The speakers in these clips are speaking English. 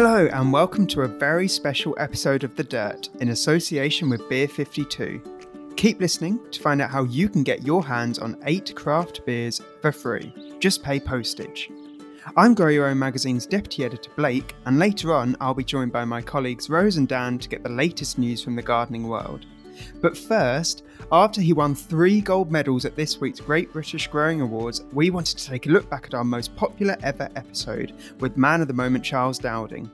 Hello, and welcome to a very special episode of The Dirt in association with Beer 52. Keep listening to find out how you can get your hands on eight craft beers for free. Just pay postage. I'm Grow Your Own Magazine's Deputy Editor Blake, and later on, I'll be joined by my colleagues Rose and Dan to get the latest news from the gardening world. But first, after he won three gold medals at this week's Great British Growing Awards, we wanted to take a look back at our most popular ever episode with man of the moment Charles Dowding.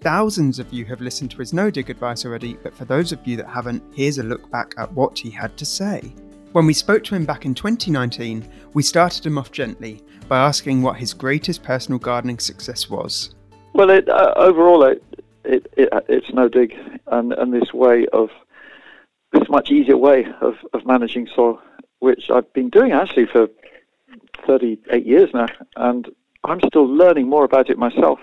Thousands of you have listened to his no dig advice already, but for those of you that haven't, here's a look back at what he had to say. When we spoke to him back in 2019, we started him off gently by asking what his greatest personal gardening success was. Well, it, uh, overall, it, it, it, it's no dig, and, and this way of this much easier way of, of managing soil, which I've been doing actually for 38 years now, and I'm still learning more about it myself.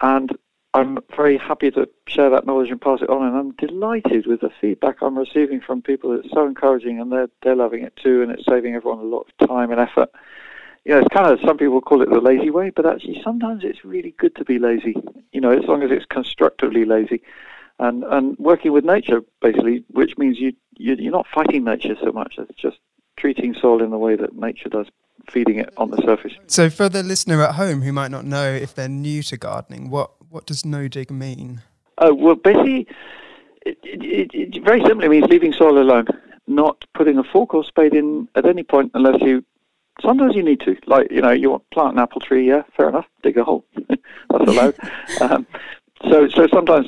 And I'm very happy to share that knowledge and pass it on. And I'm delighted with the feedback I'm receiving from people. It's so encouraging, and they're they're loving it too, and it's saving everyone a lot of time and effort. You know, it's kind of some people call it the lazy way, but actually sometimes it's really good to be lazy. You know, as long as it's constructively lazy, and and working with nature basically, which means you, you you're not fighting nature so much. It's just treating soil in the way that nature does feeding it on the surface. So, for the listener at home who might not know if they're new to gardening, what what does no dig mean? Oh, well, basically, it, it, it very simply means leaving soil alone, not putting a fork or spade in at any point unless you. Sometimes you need to, like you know, you want plant an apple tree, yeah, fair enough, dig a hole, that's allowed. um, so, so sometimes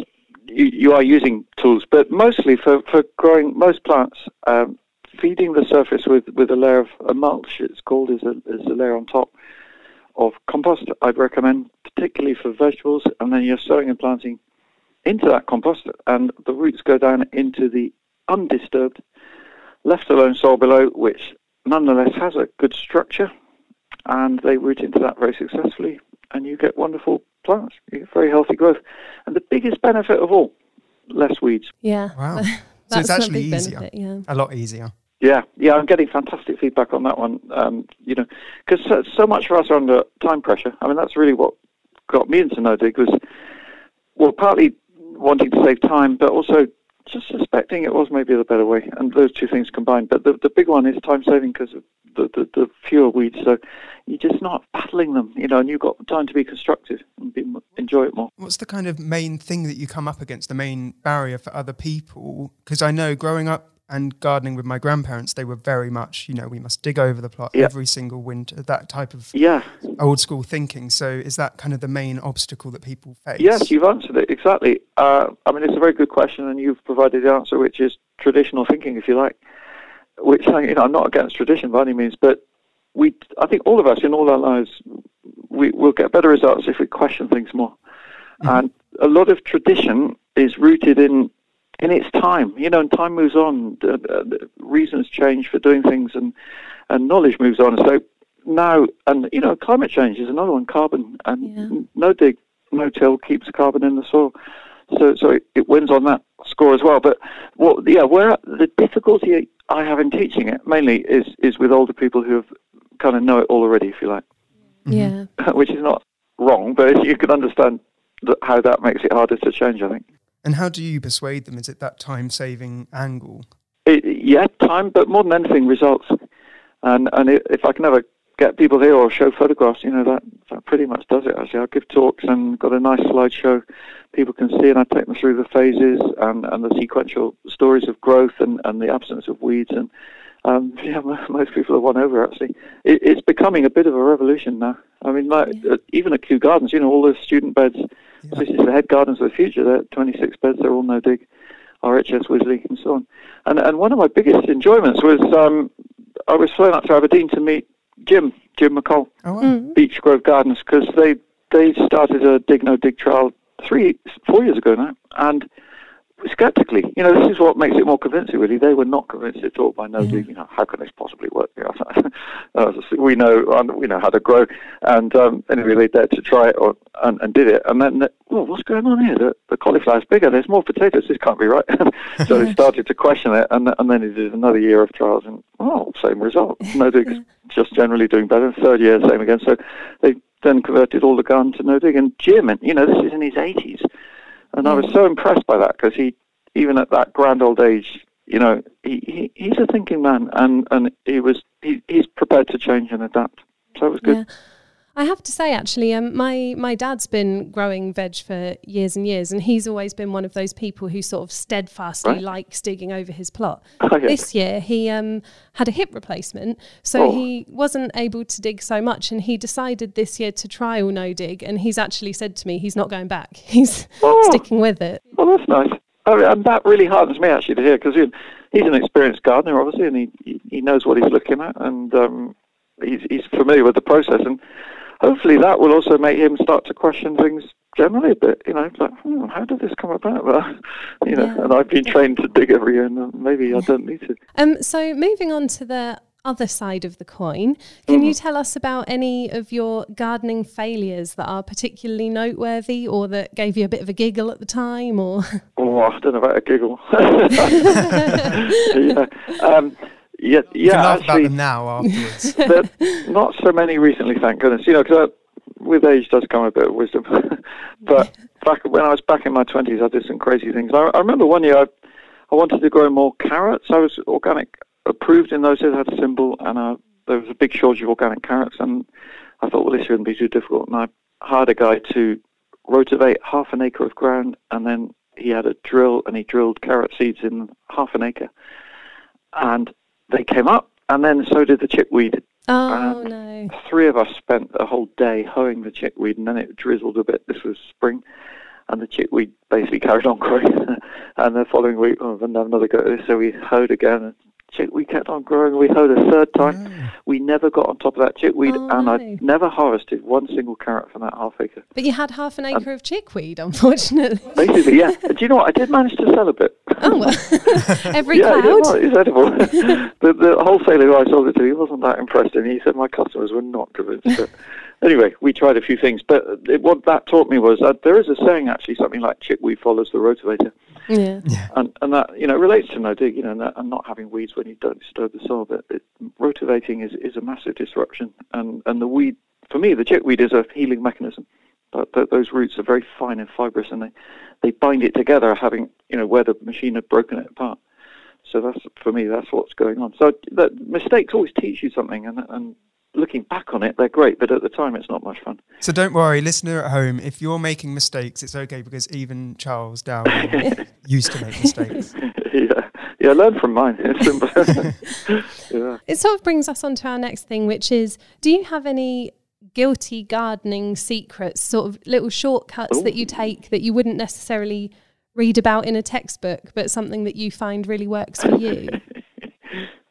you, you are using tools, but mostly for, for growing most plants, um, feeding the surface with, with a layer of a mulch, it's called, is a, is a layer on top of compost, I'd recommend, particularly for vegetables, and then you're sowing and planting into that compost, and the roots go down into the undisturbed, left alone soil below, which nonetheless has a good structure, and they root into that very successfully, and you get wonderful plants. You get very healthy growth. And the biggest benefit of all, less weeds. Yeah. Wow. so it's actually easier. Benefit, yeah. A lot easier. Yeah, yeah, I'm getting fantastic feedback on that one. Um, you know, because so, so, much of us are under time pressure. I mean, that's really what got me into no dig was, well, partly wanting to save time, but also just suspecting it was maybe the better way, and those two things combined. But the the big one is time saving because of the, the, the fewer weeds. So you're just not battling them, you know, and you've got time to be constructive and be, enjoy it more. What's the kind of main thing that you come up against, the main barrier for other people? Because I know growing up and gardening with my grandparents, they were very much, you know, we must dig over the plot yeah. every single winter, that type of yeah. old school thinking. So is that kind of the main obstacle that people face? Yes, you've answered it exactly. Uh, I mean, it's a very good question, and you've provided the answer, which is traditional thinking, if you like. Which you know, I'm not against tradition by any means, but we, I think, all of us in all our lives, we will get better results if we question things more. Mm-hmm. And a lot of tradition is rooted in in its time. You know, and time moves on. Uh, uh, reasons change for doing things, and and knowledge moves on. So now, and you know, climate change is another one. Carbon and yeah. no dig, no till keeps carbon in the soil. So so it, it wins on that score as well. But what, yeah, where the difficulty I have in teaching it mainly is is with older people who have kind of know it all already, if you like. Yeah. Which is not wrong, but you can understand how that makes it harder to change. I think. And how do you persuade them? Is it that time saving angle? It, yeah, time, but more than anything, results. And and it, if I can ever get people here or show photographs, you know, that, that pretty much does it actually. I'll give talks and got a nice slideshow people can see and I take them through the phases and, and the sequential stories of growth and, and the absence of weeds and um, yeah, most people have won over actually. It, it's becoming a bit of a revolution now. I mean, like, yeah. uh, even at Kew Gardens, you know, all those student beds, yeah. this is the head gardens of the future. They're 26 beds, they're all no dig, RHS, Wisley, and so on. And and one of my biggest enjoyments was um, I was flown up to Aberdeen to meet Jim, Jim McColl, oh, wow. mm-hmm. Beechgrove Gardens, because they they started a dig no dig trial three, four years ago now, and skeptically. You know, this is what makes it more convincing. Really, they were not convinced at all by no. Mm-hmm. You know, how can this possibly work? We know we know how to grow, and um, anyway, they dared to try it or, and, and did it, and then well, what's going on here? The, the cauliflower's bigger. There's more potatoes. This can't be right. so they started to question it, and and then they did another year of trials, and oh, same result. No, dig, just generally doing better. Third year, same again. So they then converted all the garden to no dig. And Jim, and you know, this is in his 80s, and I was so impressed by that because he, even at that grand old age, you know, he, he he's a thinking man, and and he was he, he's prepared to change and adapt. So it was good. Yeah. I have to say, actually, um, my my dad's been growing veg for years and years, and he's always been one of those people who sort of steadfastly Right. likes digging over his plot. Oh, yeah. This year, he um, had a hip replacement, so Oh. he wasn't able to dig so much, and he decided this year to trial no dig, and he's actually said to me he's not going back. He's Oh. sticking with it. Well, that's nice. And that really heartens me actually to hear because he's an experienced gardener, obviously, and he he- he knows what he's looking at, and um, he's he's familiar with the process, and hopefully that will also make him start to question things generally a bit. You know, like hmm, how did this come about? Well, you know, Yeah. and I've been trained to dig every year, and uh, maybe I don't need to. Um, so moving on to the other side of the coin, can you Mm-hmm. tell us about any of your gardening failures that are particularly noteworthy or that gave you a bit of a giggle at the time or Oh, I don't know about a giggle. yeah, um, yeah, You yeah. laugh about actually, them now afterwards. not so many recently, thank goodness. You know, because with age does come a bit of wisdom. but back when I was back in my twenties, I did some crazy things. I, I remember one year I, I wanted to grow more carrots. I was organic approved in those days. I had a symbol, and uh, there was a big shortage of organic carrots. And I thought, well, this shouldn't be too difficult. And I hired a guy to rotivate half an acre of ground, and then he had a drill, and he drilled carrot seeds in half an acre, and they came up. And then so did the chickweed Oh Um, no. three of us spent a whole day hoeing the chickweed, and then it drizzled a bit. This was spring, and the chickweed basically carried on growing. and the following week, we oh, another go so we hoed again. And chickweed kept on growing. We hoed a third time. No. We never got on top of that chickweed, Oh, and no. I never harvested one single carrot from that half acre. But you had half an acre of chickweed, unfortunately. Basically, yeah. Do you know what? I did manage to sell a bit. Oh well. Every yeah, yeah, cloud. well, it's edible. the, the wholesaler who I sold it to, he wasn't that impressed, and he said my customers were not convinced. But anyway, we tried a few things, but it, what that taught me was that there is a saying actually, something like chickweed follows the rotivator, yeah. and and that you know relates to no dig, you know, and, that, and not having weeds when you don't disturb the soil. But it, rotivating is is a massive disruption, and and the weed for me, the chickweed is a healing mechanism. But th- those roots are very fine and fibrous, and they, they bind it together, having you know where the machine had broken it apart. So that's for me, that's what's going on. So that mistakes always teach you something, and and looking back on it, they're great, but at the time, it's not much fun. So don't worry, listener at home, if you're making mistakes, it's okay because even Charles Dowding used to make mistakes. yeah, yeah, learn from mine. Yeah. It sort of brings us on to our next thing, which is do you have any guilty gardening secrets, sort of little shortcuts that you take that you wouldn't necessarily read about in a textbook, but something that you find really works for you?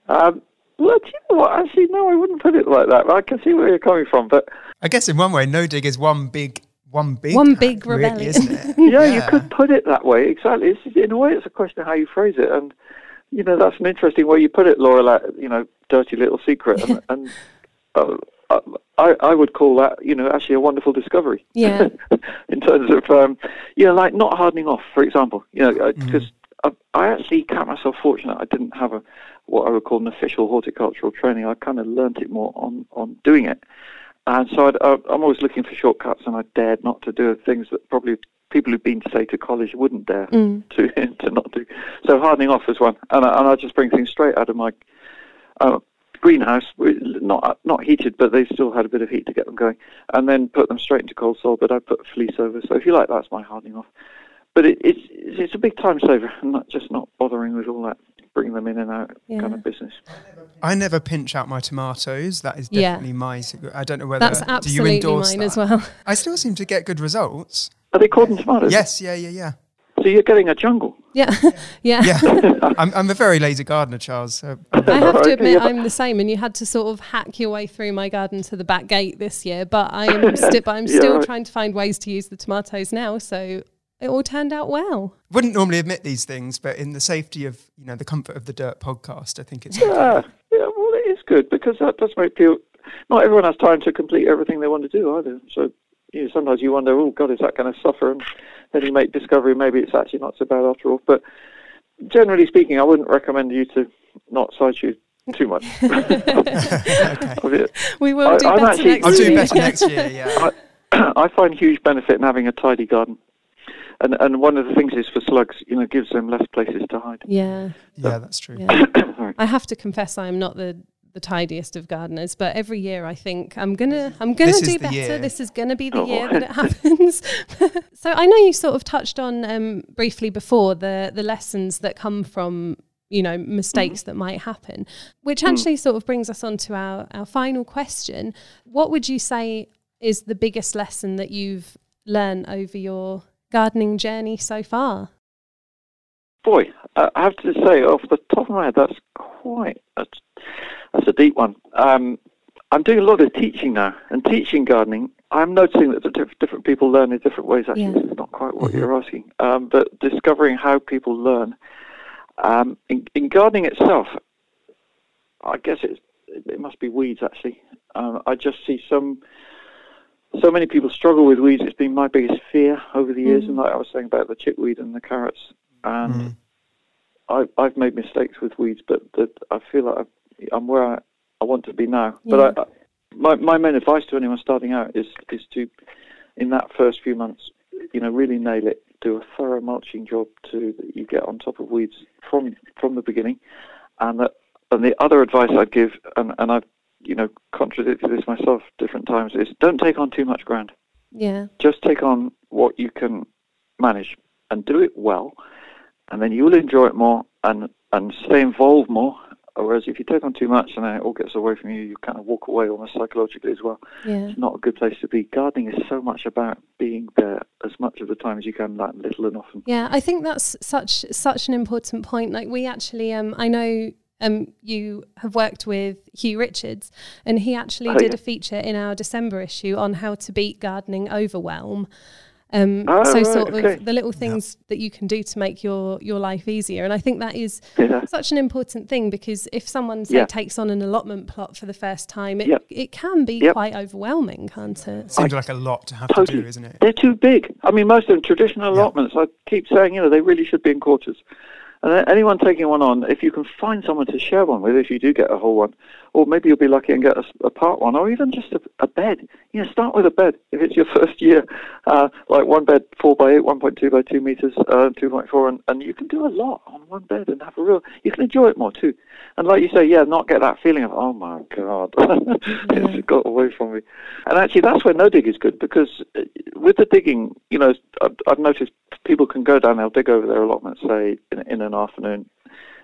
Um, well, do you know what? Actually, no, I wouldn't put it like that. I can see where you're coming from, but I guess in one way, no dig is one big, one big, One hack, big really, rebellion. isn't it? yeah, you could put it that way. Exactly. It's, in a way, it's a question of how you phrase it, and you know that's an interesting way you put it, Laura. Like, you know, dirty little secret, and, and uh, I, I would call that, you know, actually a wonderful discovery. Yeah. in terms of, um, you know, like not hardening off, for example. You know, Mm. I, I actually count myself fortunate. I didn't have a what I would call an official horticultural training. I kind of learnt it more on on doing it, and so I'd, I, I'm always looking for shortcuts, and I dared not to do things that probably people who've been to say to college wouldn't dare Mm. to to not do. So hardening off is one, and I, and I just bring things straight out of my uh, greenhouse, not not heated, but they still had a bit of heat to get them going, and then put them straight into cold soil. But I put fleece over, so if you like, that's my hardening off. But it, it's it's a big time saver, and not just not bothering with all that bringing them in and out kind of business. I never pinch out my tomatoes. That is Yeah. definitely my secret. I don't know whether That's do you absolutely endorse mine that? as well. I still seem to get good results. Are they cordon tomatoes? Yes, yeah, yeah, yeah. So you're getting a jungle. Yeah. yeah. Yeah, I'm, I'm a very lazy gardener, Charles. So I have to admit, I'm the same, and you had to sort of hack your way through my garden to the back gate this year. But I am, sti- but I'm Yeah, still right. trying to find ways to use the tomatoes now. So it all turned out well. wouldn't normally admit these things, but in the safety of you know the comfort of the Dirt podcast, I think it's Yeah, yeah. Well, it is good because that does make people. Not everyone has time to complete everything they want to do either. So you know, sometimes you wonder, oh God, is that going to suffer? And then you make discovery. Maybe it's actually not so bad after all. But generally speaking, I wouldn't recommend you to not side shoot too much. okay. We will do I- I'm better actually- next I'll do year. better next year. Yeah. I find huge benefit in having a tidy garden, and and one of the things is for slugs. You know, gives them less places to hide. Yeah, Yeah, that's true. yeah. I have to confess, I am not the the tidiest of gardeners, but every year I think I'm gonna I'm gonna This do better. year. This is gonna be the Oh. year that it happens. so I know you sort of touched on um, briefly before the the lessons that come from you know mistakes that might happen, which actually sort of brings us on to our our final question. What would you say is the biggest lesson that you've learned over your gardening journey so far? Boy, I I have to say, off the top of my head, that's quite that's, that's a deep one. Um, I'm doing a lot of teaching now, and teaching gardening. I'm noticing that the diff- different people learn in different ways. Actually, Yeah. this is not quite what Mhm. you're asking, um, but discovering how people learn um, in, in gardening itself. I guess it's, it must be weeds. Actually, um, I just see some. So many people struggle with weeds. It's been my biggest fear over the years, Mm. and like I was saying about the chickweed and the carrots, and Mm. I've I've made mistakes with weeds, but that I feel like I've, I'm where I, I want to be now. Yeah. But I, I, my my main advice to anyone starting out is is to, in that first few months, you know, really nail it. Do a thorough mulching job to that you get on top of weeds from from the beginning, and that and the other advice I'd give, and and I've you know contradicted this myself different times, is don't take on too much ground Yeah, just take on what you can manage and do it well, and then you'll enjoy it more and and stay involved more. Whereas if you take on too much and then it all gets away from you, you kind of walk away almost psychologically as well. yeah. It's not a good place to be. Gardening is so much about being there as much of the time as you can, like little and often. Yeah, I think that's such such an important point. Like we actually, um, I know um, you have worked with Huw Richards, and he actually Oh, did yeah. a feature in our December issue on how to beat gardening overwhelm. Um, Oh, so right, sort okay. of the little things that you can do to make your your life easier, and I think that is Yeah. such an important thing because if someone say Yeah. takes on an allotment plot for the first time, it Yep. it can be Yep. quite overwhelming, can't it? Seems like a lot to have to do, isn't it? They're too big. I mean, most of them traditional Yeah. allotments. I keep saying, you know, they really should be in quarters. And anyone taking one on, if you can find someone to share one with, if you do get a whole one, or maybe you'll be lucky and get a, a part one, or even just a, a bed. You know, start with a bed. If it's your first year, uh, like one bed, four by eight, one point two by two meters, uh, two point four, and, and you can do a lot on one bed and have a real. You can enjoy it more too. And like you say, yeah, not get that feeling of oh my god, it's got away from me. And actually, that's where no dig is good because uh, with the digging, you know, I've, I've noticed people can go down, they'll dig over their allotment, say in, in an afternoon.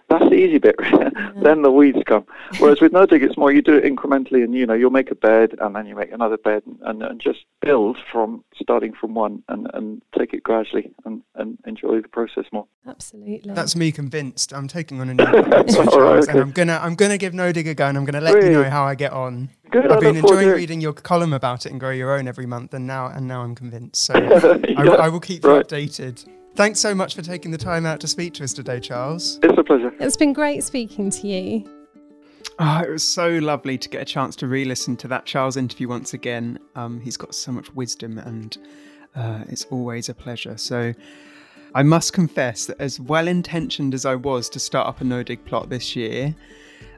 That's the easy bit. then the weeds come. Whereas with no dig, it's more you do it incrementally, and you know you'll make a bed, and then you make another bed, and, and just build from starting from one, and, and take it gradually, and, and enjoy the process more. Absolutely. That's me convinced. I'm taking on a new project, All right, Charles, and. I'm gonna I'm gonna give No Dig a go, and I'm gonna let you know how I get on. Good. I've been enjoying reading your column about it and grow your own every month, and now and now I'm convinced. So I, Yeah, I will keep you right. updated. Thanks so much for taking the time out to speak to us today, Charles. It's a pleasure. It's been great speaking to you. Oh, it was so lovely to get a chance to re-listen to that Charles interview once again. Um, he's got so much wisdom, and uh, it's always a pleasure. So, I must confess that as well-intentioned as I was to start up a no dig plot this year,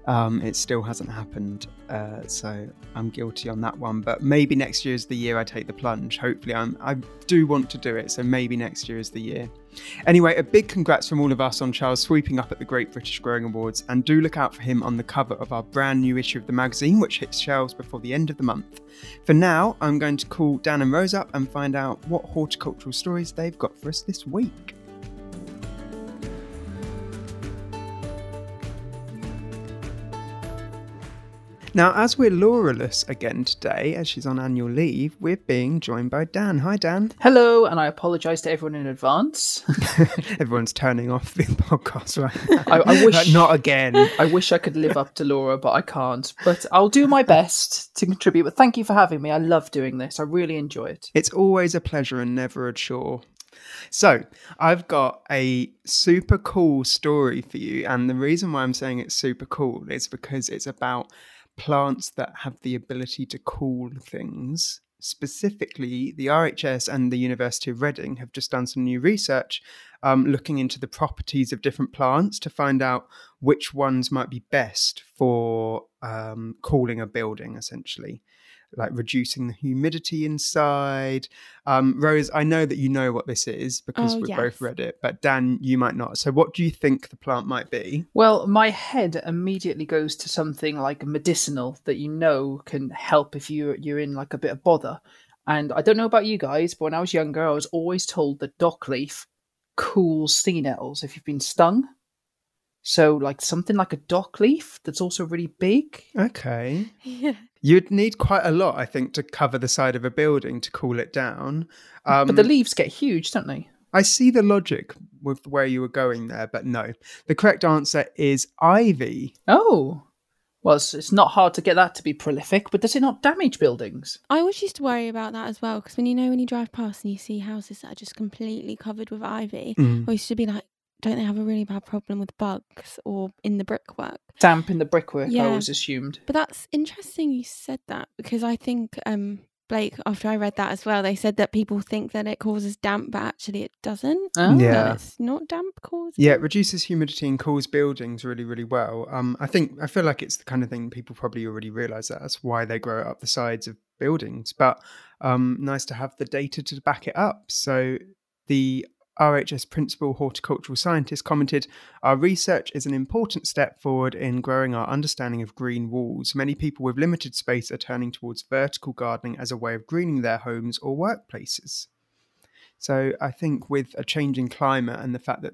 um, it still hasn't happened. Uh, so I'm guilty on that one. But maybe next year is the year I take the plunge. Hopefully, I'm, I do want to do it. So maybe next year is the year. Anyway, a big congrats from all of us on Charles sweeping up at the Great British Growing Awards, and do look out for him on the cover of our brand new issue of the magazine, which hits shelves before the end of the month. For now, I'm going to call Dan and Rose up and find out what horticultural stories they've got for us this week. Now, as we're Lauraless again today, as she's on annual leave, we're being joined by Dan. Hi, Dan. Hello, and I apologise to everyone in advance. Everyone's turning off the podcast, right? I- I wish- Like, not again. I wish I could live up to Laura, but I can't. But I'll do my best to contribute. But thank you for having me. I love doing this. I really enjoy it. It's always a pleasure and never a chore. So, I've got a super cool story for you. And the reason why I'm saying it's super cool is because it's about plants that have the ability to cool things. specifically, the RHS and the University of Reading have just done some new research um, looking into the properties of different plants to find out which ones might be best for um, cooling a building, essentially like reducing the humidity inside. Um, Rose, I know that you know what this is because Oh, we've yes. both read it, but Dan, you might not. So, what do you think the plant might be? Well, my head immediately goes to something like medicinal that you know can help if you you're in like a bit of bother. And I don't know about you guys, but when I was younger, I was always told that dock leaf cools sea nettles if you've been stung. So, like something like a dock leaf that's also really big. Okay. Yeah. You'd need quite a lot, I think, to cover the side of a building to cool it down. Um, but the leaves get huge, don't they? I see the logic with where you were going there, but no. The correct answer is ivy. Oh, well, it's, it's not hard to get that to be prolific, but does it not damage buildings? I always used to worry about that as well because when you know when you drive past and you see houses that are just completely covered with ivy, Mm. I used to be like, don't they have a really bad problem with bugs or in the brickwork? Damp in the brickwork, yeah. I Yeah. always assumed. But that's interesting you said that because I think um Blake, after I read that as well, they said that people think that it causes damp, but actually it doesn't. Oh. So Yeah. it's not damp causing. Yeah, it reduces humidity and cools buildings really, really well. Um, I think I feel like it's the kind of thing people probably already realise that that's why they grow it up the sides of buildings. But um, nice to have the data to back it up. So the RHS principal horticultural scientist commented, Our research is an important step forward in growing our understanding of green walls. Many people with limited space are turning towards vertical gardening as a way of greening their homes or workplaces. So I think with a changing climate and the fact that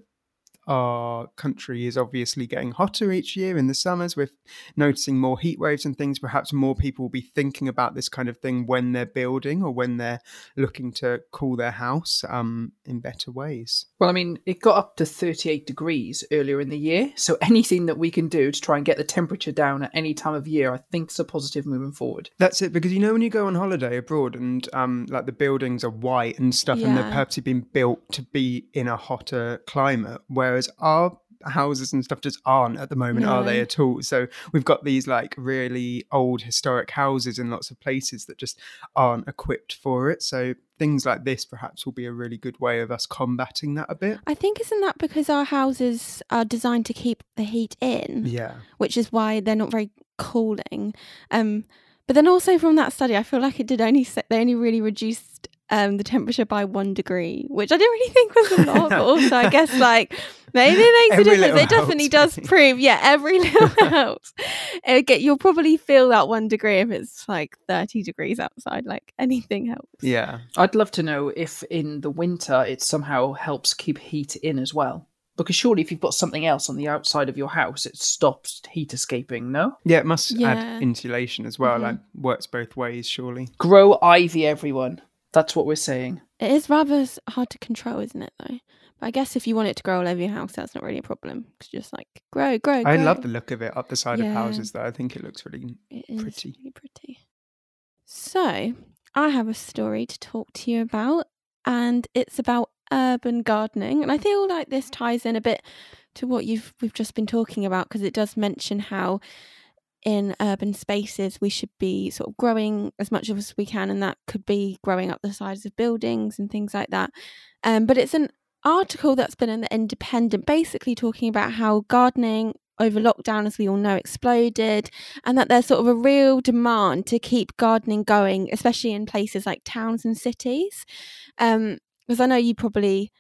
our country is obviously getting hotter each year in the summers. We're noticing more heat waves and things. Perhaps more people will be thinking about this kind of thing when they're building or when they're looking to cool their house um, in better ways. Well, I mean, it got up to 38 degrees earlier in the year. So anything that we can do to try and get the temperature down at any time of year, I think is a positive moving forward. That's it, because you know when you go on holiday abroad and um, like the buildings are white and stuff, and they're Yeah. purposely been built to be in a hotter climate, whereas our houses and stuff just aren't at the moment, are they at all? So we've got these like really old historic houses in lots of places that just aren't equipped for it. So things like this perhaps will be a really good way of us combating that a bit. I think isn't that because our houses are designed to keep the heat in, Yeah. which is why they're not very cooling. Um, but then also from that study, I feel like it did only they only really reduced um, the temperature by one degree, which I didn't really think was a lot. but also, I guess like maybe it makes Every a difference. It definitely helps, does prove, yeah, every little helps. Get you'll probably feel that one degree if it's like thirty degrees outside. Like anything helps. Yeah. I'd love to know if in the winter it somehow helps keep heat in as well. Because surely if you've got something else on the outside of your house, it stops heat escaping, no? Yeah, it must Yeah. add insulation as well. Mhm. Like works both ways, surely. Grow ivy, everyone. That's what we're saying. It is rather hard to control, isn't it? Though. But I guess if you want it to grow all over your house, that's not really a problem. It's just like grow, grow, grow. I love the look of it up the side of houses, though. I think it looks really It is pretty. really pretty. So, I have a story to talk to you about, and it's about urban gardening. And I feel like this ties in a bit to what you've we've just been talking about because it does mention how in urban spaces we should be sort of growing as much as we can, and that could be growing up the sides of buildings and things like that. Um, but it's an article that's been in the Independent, basically talking about how gardening over lockdown, as we all know, exploded, and that there's sort of a real demand to keep gardening going, especially in places like towns and cities. Um, because I know you probably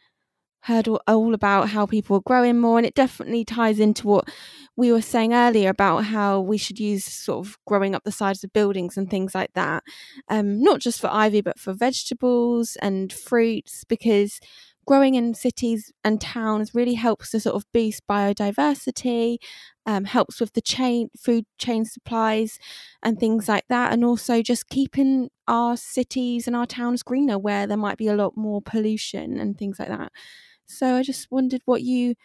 heard all, about how people are growing more, and it definitely ties into what we were saying earlier about how we should use sort of growing up the sides of buildings and things like that. Um, not just for ivy, but for vegetables and fruits, because growing in cities and towns really helps to sort of boost biodiversity, um, helps with the chain food chain supplies and things like that, and also just keeping our cities and our towns greener where there might be a lot more pollution and things like that. So I just wondered what you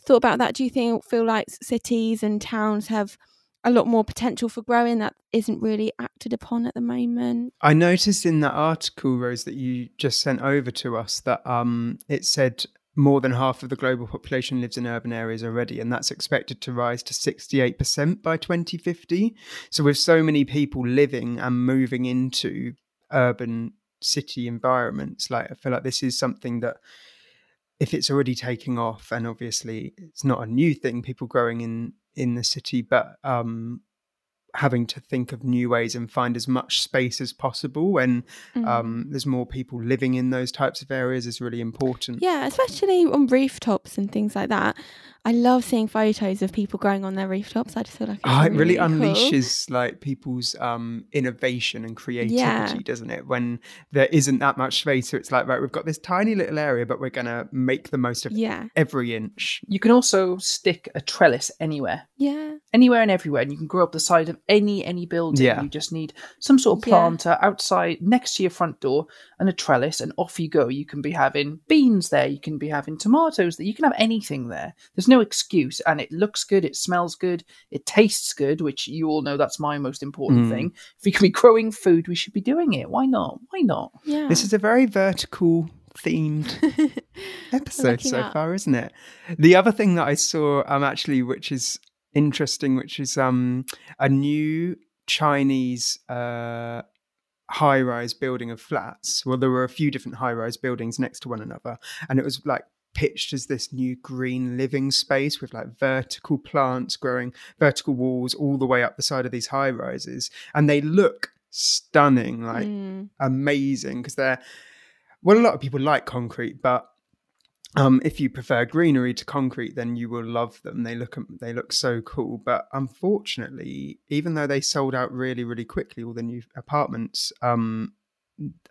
thought about that. Do you think feel like cities and towns have a lot more potential for growing that isn't really acted upon at the moment? I noticed in that article, Rose, that you just sent over to us that um, it said more than half of the global population lives in urban areas already, and that's expected to rise to 68% by 2050. So, with so many people living and moving into urban city environments. Like I feel like this is something that if it's already taking off, and obviously it's not a new thing, people growing in in the city, but um, having to think of new ways and find as much space as possible when Mm. um, there's more people living in those types of areas is really important. Yeah, especially on rooftops and things like that. I love seeing photos of people growing on their rooftops. I just feel like it's Oh, it really, cool. unleashes like people's um, innovation and creativity, Yeah. doesn't it? When there isn't that much space, so it's like right, we've got this tiny little area, but we're gonna make the most of Yeah, every inch. You can also stick a trellis anywhere. yeah, anywhere and everywhere, and you can grow up the side of any any building. Yeah. You just need some sort of Yeah. planter outside next to your front door and a trellis, and off you go. You can be having beans there, you can be having tomatoes there, you can have anything there. There's no excuse, and it looks good, it smells good, it tastes good, which you all know that's my most important Mm. thing. If we can be growing food, we should be doing it. Why not? Why not? yeah. This is a very vertical themed episode Looking so up. far, isn't it? The other thing that I saw, um, actually, which is interesting, which is um, a new Chinese uh, high-rise building of flats. Well, there were a few different high-rise buildings next to one another, and it was like pitched as this new green living space with like vertical plants growing, vertical walls all the way up the side of these high rises, and they look stunning, like Mm. amazing because they're well a lot of people like concrete but um, if you prefer greenery to concrete then you will love them they look they look so cool but unfortunately even though they sold out really really quickly all the new apartments um,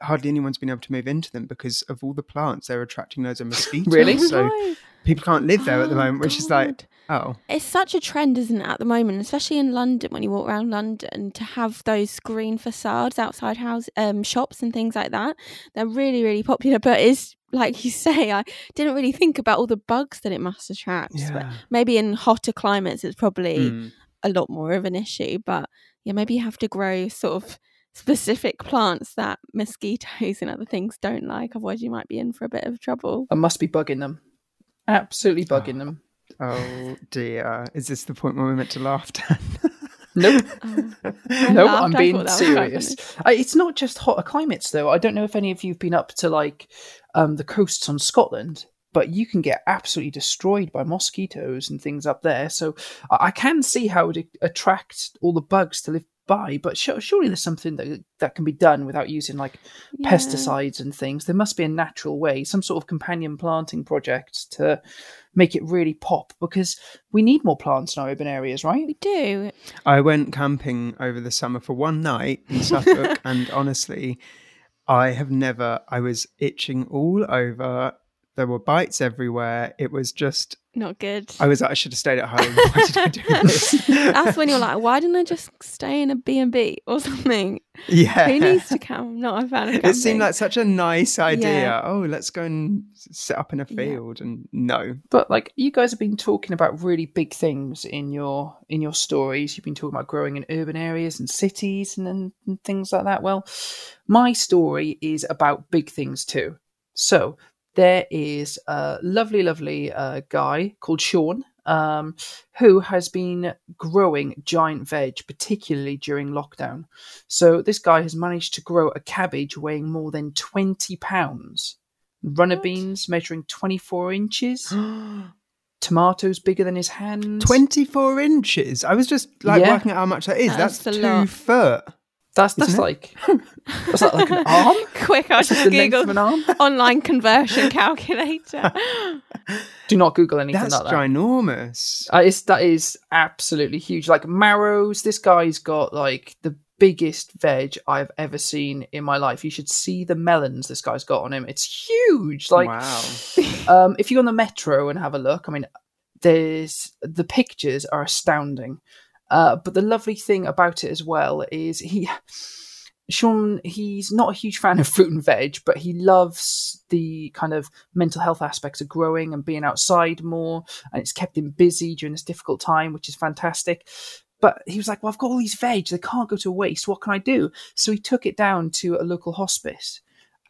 hardly anyone's been able to move into them because of all the plants they're attracting loads of mosquitoes Really? so No. people can't live there at the Oh, moment which is like oh It's such a trend, isn't it, at the moment, especially in London when you walk around London to have those green facades outside house um, shops and things like that. They're really, really popular. But it's like you say, I didn't really think about all the bugs that it must attract. But yeah maybe in hotter climates, it's probably Mm. a lot more of an issue. But yeah, maybe you have to grow sort of specific plants that mosquitoes and other things don't like. Otherwise, you might be in for a bit of trouble. I must be bugging them. Absolutely bugging Oh. them. oh dear is this the point where we're meant to laugh Dan? Nope. Oh. No, I'm being serious. I, it's not just hotter climates, though. I don't know if any of you've been up to like um, the coasts on Scotland, but you can get absolutely destroyed by mosquitoes and things up there. So I, I can see how it attracts all the bugs to live by. But su- surely there's something that that can be done without using like Yeah. pesticides and things. There must be a natural way, some sort of companion planting project to make it really pop because we need more plants in our urban areas, right? We do. I went camping over the summer for one night in Suffolk, and honestly, I have never. I was itching all over. There were bites everywhere. It was just. Not good. I was. like, I should have stayed at home. Why did I do this? That's when you're like, why didn't I just stay in a B&B or something? yeah. Who needs to camp? I'm not a fan of camping. It seemed like such a nice idea. Yeah. Oh, let's go and set up in a Yeah. field, and no. But like you guys have been talking about really big things in your in your stories. You've been talking about growing in urban areas and cities and, and, and things like that. Well, my story is about big things too. So there is a lovely, lovely uh, guy called Sean um, who has been growing giant veg, particularly during lockdown. So this guy has managed to grow a cabbage weighing more than twenty pounds. Runner What? beans measuring 24 inches, tomatoes bigger than his hand. 24 inches. I was just like Yeah. working out how much that is. That's That's, two lot. foot. That's that's Isn't it? like that's that like an arm. Quick, I just like the length of googled an arm. online conversion calculator. Do not Google anything That's like that. ginormous. Uh, it's, that is absolutely huge. Like marrows, this guy's got like the biggest veg I've ever seen in my life. You should see the melons this guy's got on him. It's huge. Like, wow. um, if you go on the metro and have a look, I mean, there's the pictures are astounding. Uh, but the lovely thing about it as well is he. Sean, he's not a huge fan of fruit and veg, but he loves the kind of mental health aspects of growing and being outside more. And it's kept him busy during this difficult time, which is fantastic. But he was like, Well, I've got all these veg, they can't go to waste. What can I do? So he took it down to a local hospice.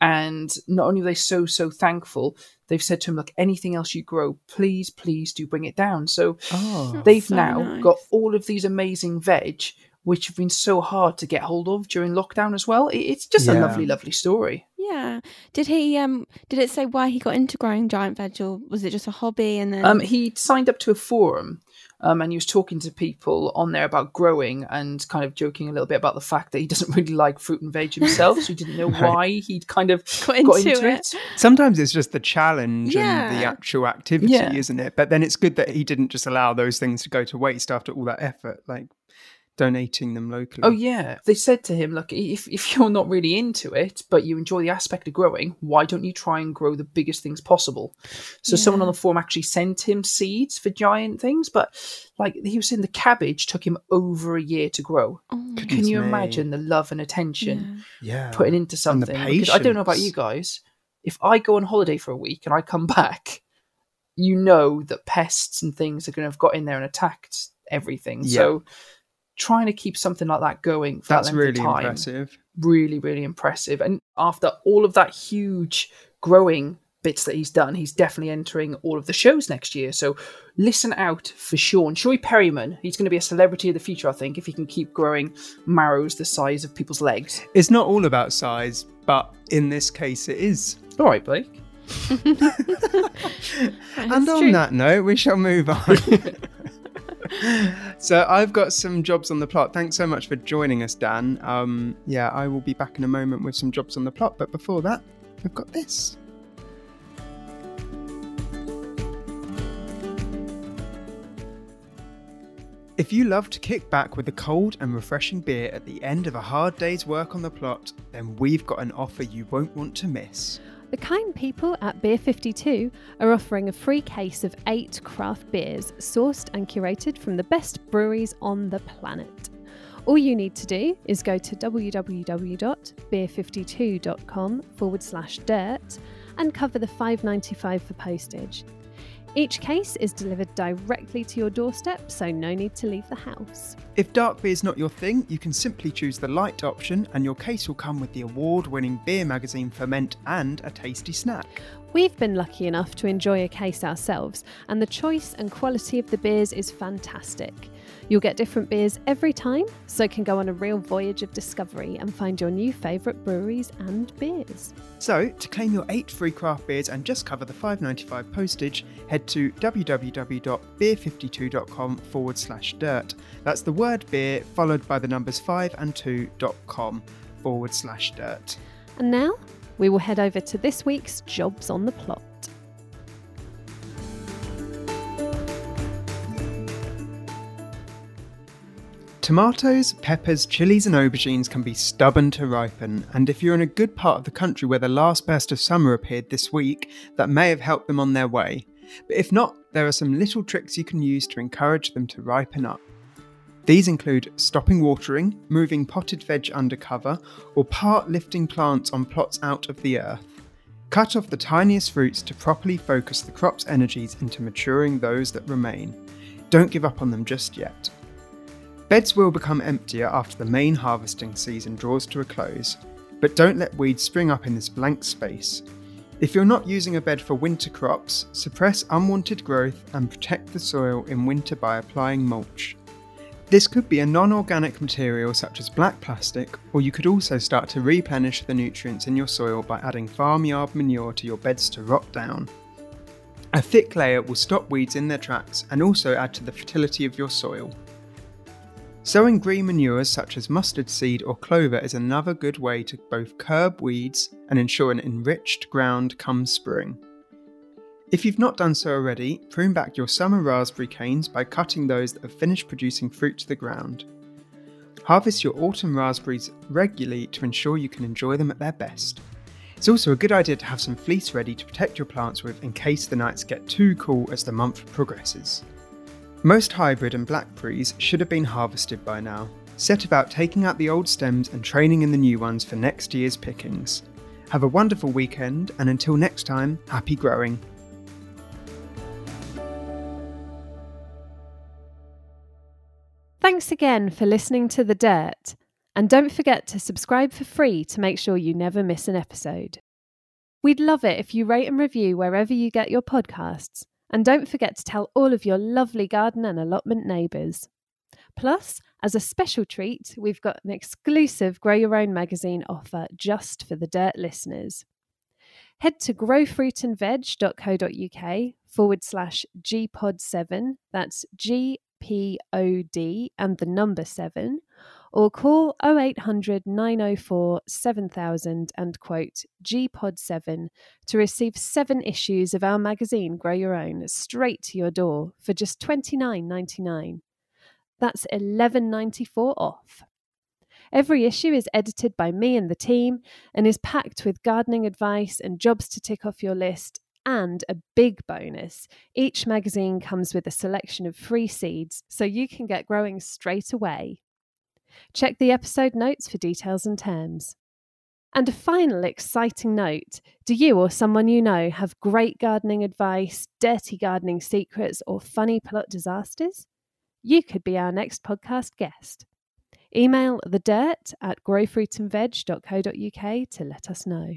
And not only are they so, so thankful, they've said to him, Look, anything else you grow, please, please do bring it down. So Oh. they've so now nice. got all of these amazing veg which have been so hard to get hold of during lockdown as well. It's just a lovely, lovely story. Yeah. Did he um did it say why he got into growing giant veg or was it just a hobby and then Um, he signed up to a forum um, and he was talking to people on there about growing and kind of joking a little bit about the fact that he doesn't really like fruit and veg himself, so he didn't know Right. why he'd kind of Got got into into, it. it. Sometimes it's just the challenge and the Yeah. actual activity, Yeah. isn't it? But then it's good that he didn't just allow those things to go to waste after all that effort, like donating them locally. Oh yeah, they said to him, "Look, if if you're not really into it, but you enjoy the aspect of growing, why don't you try and grow the biggest things possible?" So someone on the forum actually sent him seeds for giant things, but like he was saying, the cabbage took him over a year to grow. Oh, Can you me. imagine the love and attention yeah. yeah. putting into And the something? Because I don't know about you guys. If I go on holiday for a week and I come back, you know that pests and things are going to have got in there and attacked everything. So trying to keep something like that going for That's that length really of time, impressive. really, really impressive. And after all of that huge growing bits that he's done, he's definitely entering all of the shows next year. So listen out for Sean. Showy Perryman, he's going to be a celebrity of the future, I think, if he can keep growing marrows the size of people's legs. It's not all about size, but in this case, it is. All right, Blake. and on that note, we shall move on. so I've got some jobs on the plot. Thanks so much for joining us, Dan. Um, yeah, I will be back in a moment with some jobs on the plot, but before that, we've got this. If you love to kick back with a cold and refreshing beer at the end of a hard day's work on the plot, then we've got an offer you won't want to miss. The kind people at Beer 52 are offering a free case of eight craft beers sourced and curated from the best breweries on the planet. All you need to do is go to www.beer52.com forward slash dirt and cover the $5.95 for postage. Each case is delivered directly to your doorstep, so no need to leave the house. If dark beer is not your thing, you can simply choose the light option, and your case will come with the award winning beer magazine Ferment and a tasty snack. We've been lucky enough to enjoy a case ourselves, and the choice and quality of the beers is fantastic. You'll get different beers every time, so can go on a real voyage of discovery and find your new favourite breweries and beers. So, to claim your eight free craft beers and just cover the $5.95 postage, head to www.beer52.com forward slash dirt. That's the word beer followed by the numbers 5 and 2.com forward slash dirt. And now, we will head over to this week's Jobs on the Plot. Tomatoes, peppers, chilies, and aubergines can be stubborn to ripen, and if you're in a good part of the country where the last burst of summer appeared this week, that may have helped them on their way. But if not, there are some little tricks you can use to encourage them to ripen up. These include stopping watering, moving potted veg under cover, or part lifting plants on plots out of the earth. Cut off the tiniest fruits to properly focus the crop's energies into maturing those that remain. Don't give up on them just yet. Beds will become emptier after the main harvesting season draws to a close, but don't let weeds spring up in this blank space. If you're not using a bed for winter crops, suppress unwanted growth and protect the soil in winter by applying mulch. This could be a non organic material such as black plastic, or you could also start to replenish the nutrients in your soil by adding farmyard manure to your beds to rot down. A thick layer will stop weeds in their tracks and also add to the fertility of your soil. Sowing green manures such as mustard seed or clover is another good way to both curb weeds and ensure an enriched ground come spring. If you've not done so already, prune back your summer raspberry canes by cutting those that have finished producing fruit to the ground. Harvest your autumn raspberries regularly to ensure you can enjoy them at their best. It's also a good idea to have some fleece ready to protect your plants with in case the nights get too cool as the month progresses. Most hybrid and blackberries should have been harvested by now. Set about taking out the old stems and training in the new ones for next year's pickings. Have a wonderful weekend, and until next time, happy growing. Thanks again for listening to The Dirt, and don't forget to subscribe for free to make sure you never miss an episode. We'd love it if you rate and review wherever you get your podcasts, and don't forget to tell all of your lovely garden and allotment neighbours. Plus, as a special treat, we've got an exclusive Grow Your Own magazine offer just for the Dirt listeners. Head to growfruitandveg.co.uk forward slash GPOD7, that's G P O D and the number 7, or call 0800 904 7000 and quote GPOD7 to receive seven issues of our magazine Grow Your Own straight to your door for just $29.99. That's $11.94 off. Every issue is edited by me and the team and is packed with gardening advice and jobs to tick off your list. And a big bonus each magazine comes with a selection of free seeds so you can get growing straight away. Check the episode notes for details and terms. And a final exciting note do you or someone you know have great gardening advice, dirty gardening secrets, or funny plot disasters? You could be our next podcast guest. Email the dirt at growfruitandveg.co.uk to let us know.